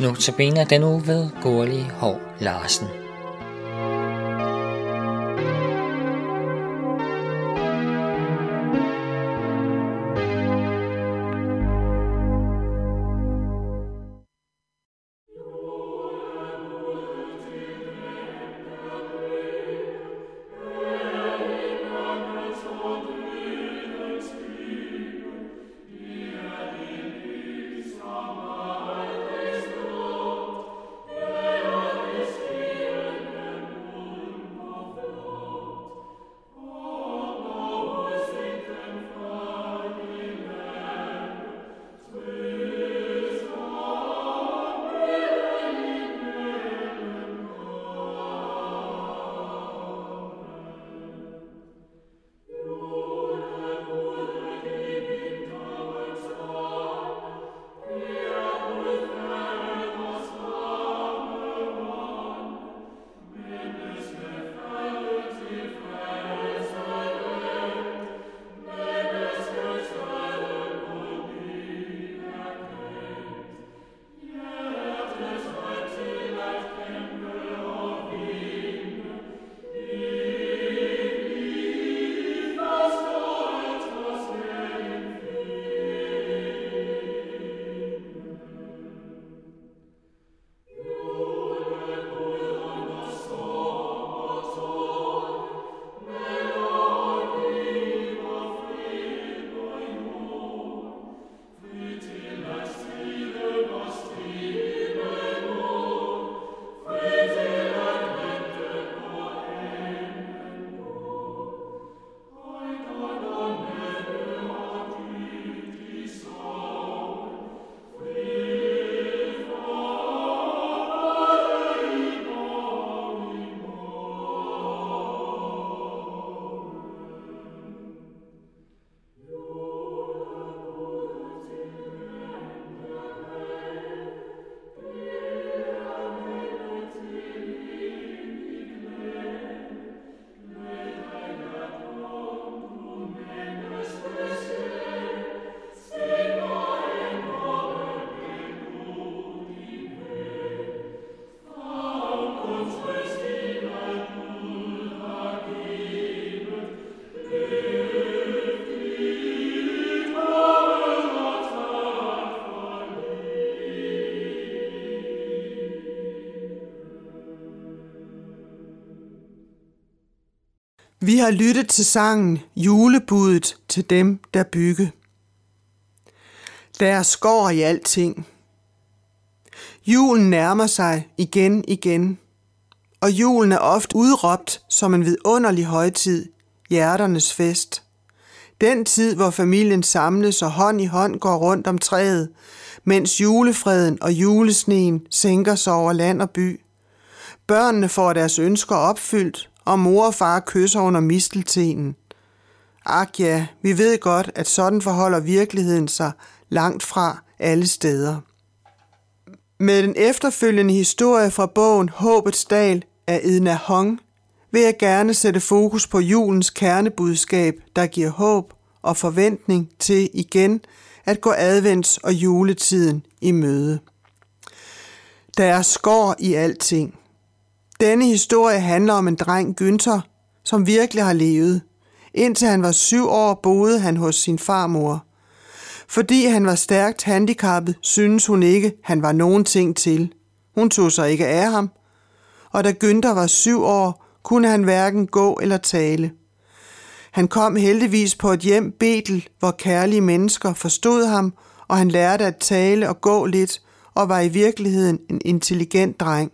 Notabene den uge ved Gurli Hov Larsen. Vi har lyttet til sangen Julebudet til dem, der bygge. Der er skår i alting. Julen nærmer sig igen igen, og julen er ofte udråbt som en vidunderlig højtid, hjerternes fest. Den tid, hvor familien samles og hånd i hånd går rundt om træet, mens julefreden og julesneen sænker sig over land og by. Børnene får deres ønsker opfyldt, og mor og far kysser under misteltenen. Ak ja, vi ved godt, at sådan forholder virkeligheden sig langt fra alle steder. Med den efterfølgende historie fra bogen Håbets Dal af Edna Hong vil jeg gerne sætte fokus på julens kernebudskab, der giver håb og forventning til igen at gå advents- og juletiden i møde. Der er skår i alting. Denne historie handler om en dreng, Günther, som virkelig har levet. Indtil han var syv år, boede han hos sin farmor. Fordi han var stærkt handicappet, synes hun ikke, han var nogen ting til. Hun tog sig ikke af ham, og da Günther var syv år, kunne han hverken gå eller tale. Han kom heldigvis på et hjem Betel, hvor kærlige mennesker forstod ham, og han lærte at tale og gå lidt, og var i virkeligheden en intelligent dreng.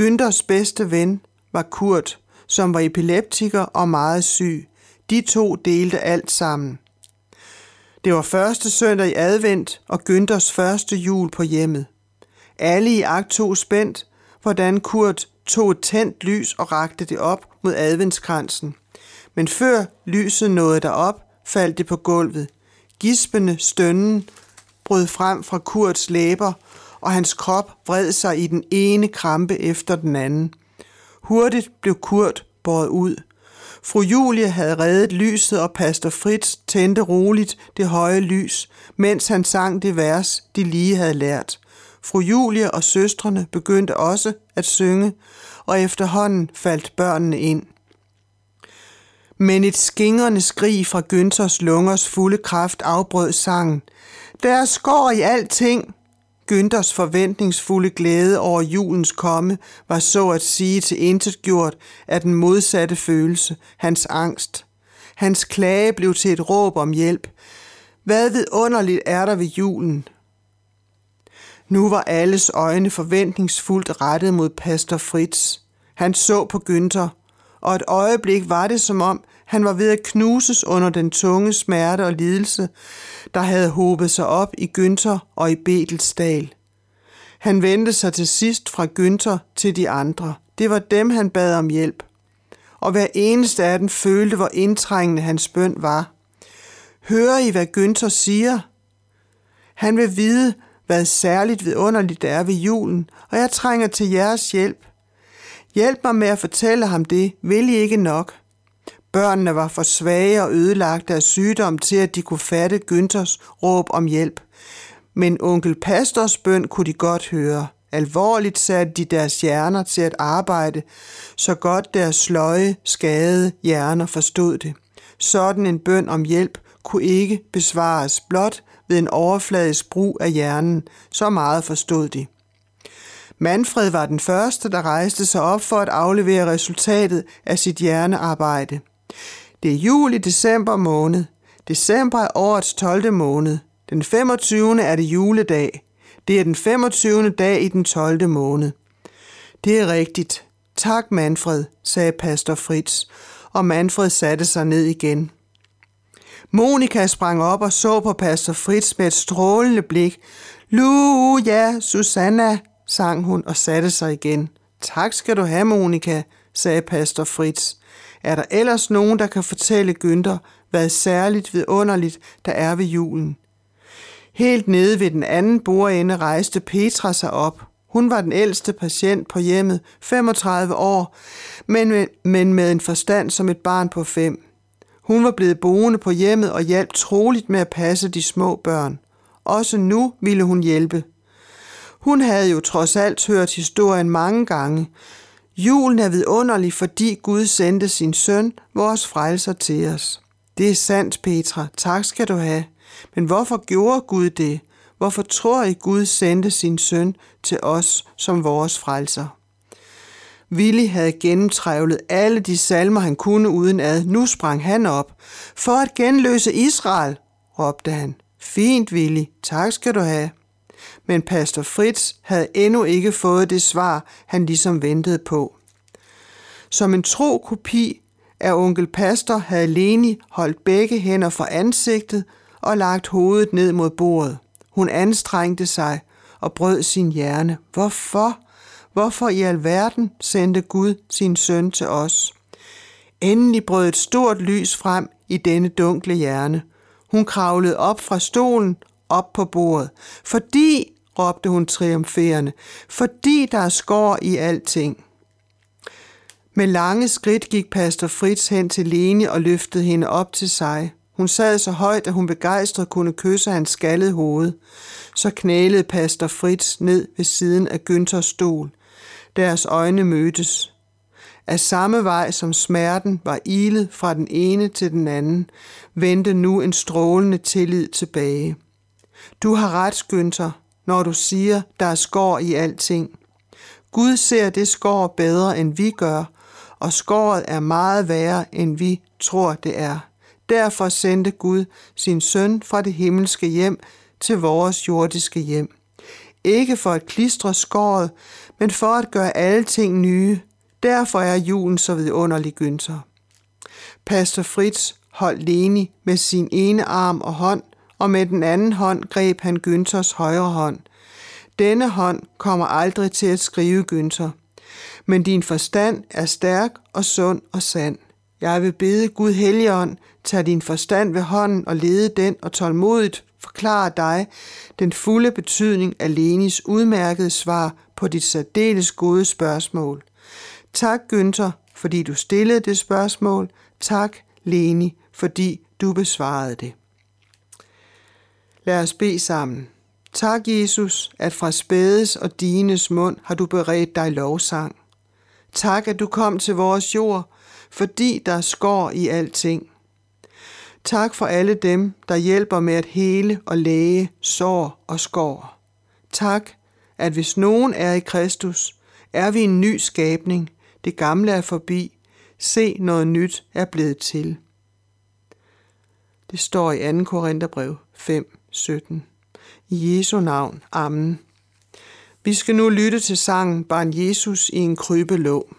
Günthers bedste ven var Kurt, som var epileptiker og meget syg. De to delte alt sammen. Det var første søndag i advent og Günthers første jul på hjemmet. Alle i akt tog spændt, hvordan Kurt tog et tændt lys og rakte det op mod adventskransen. Men før lyset nåede derop, faldt det på gulvet. Gispende stønnen brød frem fra Kurts læber, og hans krop vred sig i den ene krampe efter den anden. Hurtigt blev Kurt båret ud. Fru Julie havde reddet lyset, og pastor Fritz tændte roligt det høje lys, mens han sang det vers, de lige havde lært. Fru Julie og søstrene begyndte også at synge, og efterhånden faldt børnene ind. Men et skingrende skrig fra Günthers lungers fulde kraft afbrød sangen. Der skår i alting! Günthers forventningsfulde glæde over julens komme var så at sige til intet gjort af den modsatte følelse, hans angst. Hans klage blev til et råb om hjælp. Hvad vidunderligt er der ved julen? Nu var alles øjne forventningsfuldt rettet mod pastor Fritz. Han så på Günther, og et øjeblik var det som om, han var ved at knuses under den tunge smerte og lidelse, der havde hobet sig op i Günther og i Betelsdal. Han vendte sig til sidst fra Günther til de andre. Det var dem, han bad om hjælp. Og hver eneste af dem følte, hvor indtrængende hans bøn var. Hører I, hvad Günther siger? Han vil vide, hvad særligt vidunderligt det er ved julen, og jeg trænger til jeres hjælp. Hjælp mig med at fortælle ham det, vil I ikke nok? Børnene var for svage og ødelagte af sygdom til, at de kunne fatte Günthers råb om hjælp. Men onkel Pastors bøn kunne de godt høre. Alvorligt satte de deres hjerner til at arbejde, så godt deres sløje, skadede hjerner forstod det. Sådan en bøn om hjælp kunne ikke besvares blot ved en overfladisk brug af hjernen. Så meget forstod de. Manfred var den første, der rejste sig op for at aflevere resultatet af sit hjernearbejde. Det er jul i december måned. December er årets 12. måned. Den 25. er det juledag. Det er den 25. dag i den 12. måned. Det er rigtigt. Tak, Manfred, sagde pastor Fritz, og Manfred satte sig ned igen. Monika sprang op og så på pastor Fritz med et strålende blik. Luja, Susanna, sang hun og satte sig igen. Tak skal du have, Monika, sagde pastor Fritz. Er der ellers nogen, der kan fortælle Günther, hvad særligt vidunderligt der er ved julen? Helt nede ved den anden bordende rejste Petra sig op. Hun var den ældste patient på hjemmet, 35 år, men med, men med en forstand som et barn på fem. Hun var blevet boende på hjemmet og hjalp troligt med at passe de små børn. Også nu ville hun hjælpe. Hun havde jo trods alt hørt historien mange gange. Julen er vidunderlig, fordi Gud sendte sin søn, vores frelser, til os. Det er sandt, Petra. Tak skal du have. Men hvorfor gjorde Gud det? Hvorfor tror I, Gud sendte sin søn til os som vores frelser? Willy havde gennemtrævlet alle de salmer, han kunne uden ad. Nu sprang han op. For at genløse Israel, råbte han. Fint, Willy. Tak skal du have. Men pastor Fritz havde endnu ikke fået det svar, han ligesom ventede på. Som en tro kopi af onkel Pastor havde Leni holdt begge hænder for ansigtet og lagt hovedet ned mod bordet. Hun anstrengte sig og brød sin hjerne. Hvorfor? Hvorfor i alverden sendte Gud sin søn til os? Endelig brød et stort lys frem i denne dunkle hjerne. Hun kravlede op fra stolen, op på bordet. Fordi, råbte hun triumferende, fordi der er skår i alting. Med lange skridt gik pastor Fritz hen til Lene og løftede hende op til sig. Hun sad så højt, at hun begejstret kunne kysse hans skaldede hoved. Så knælede pastor Fritz ned ved siden af Günthers stol. Deres øjne mødtes. Af samme vej som smerten var ilet fra den ene til den anden, vendte nu en strålende tillid tilbage. Du har ret, Günther, når du siger, der er skår i alting. Gud ser det skår bedre, end vi gør, og skåret er meget værre, end vi tror, det er. Derfor sendte Gud sin søn fra det himmelske hjem til vores jordiske hjem. Ikke for at klistre skåret, men for at gøre alle ting nye. Derfor er julen så vidunderlig, Günther. Pastor Fritz holdt Leni med sin ene arm og hånd, og med den anden hånd greb han Günthers højre hånd. Denne hånd kommer aldrig til at skrive Günther. Men din forstand er stærk og sund og sand. Jeg vil bede Gud Helligånd, tag din forstand ved hånden og lede den og tålmodigt forklare dig den fulde betydning af Lenis udmærkede svar på dit særdeles gode spørgsmål. Tak, Günther, fordi du stillede det spørgsmål. Tak, Leni, fordi du besvarede det. Lad os bede sammen. Tak, Jesus, at fra spædes og dines mund har du beredt dig lovsang. Tak, at du kom til vores jord, fordi der skår i alting. Tak for alle dem, der hjælper med at hele og læge sår og skår. Tak, at hvis nogen er i Kristus, er vi en ny skabning. Det gamle er forbi. Se, noget nyt er blevet til. Det står i 2. Korintherbrev 5, 17. I Jesu navn. Amen. Vi skal nu lytte til sangen Barn Jesus i en krybelåg.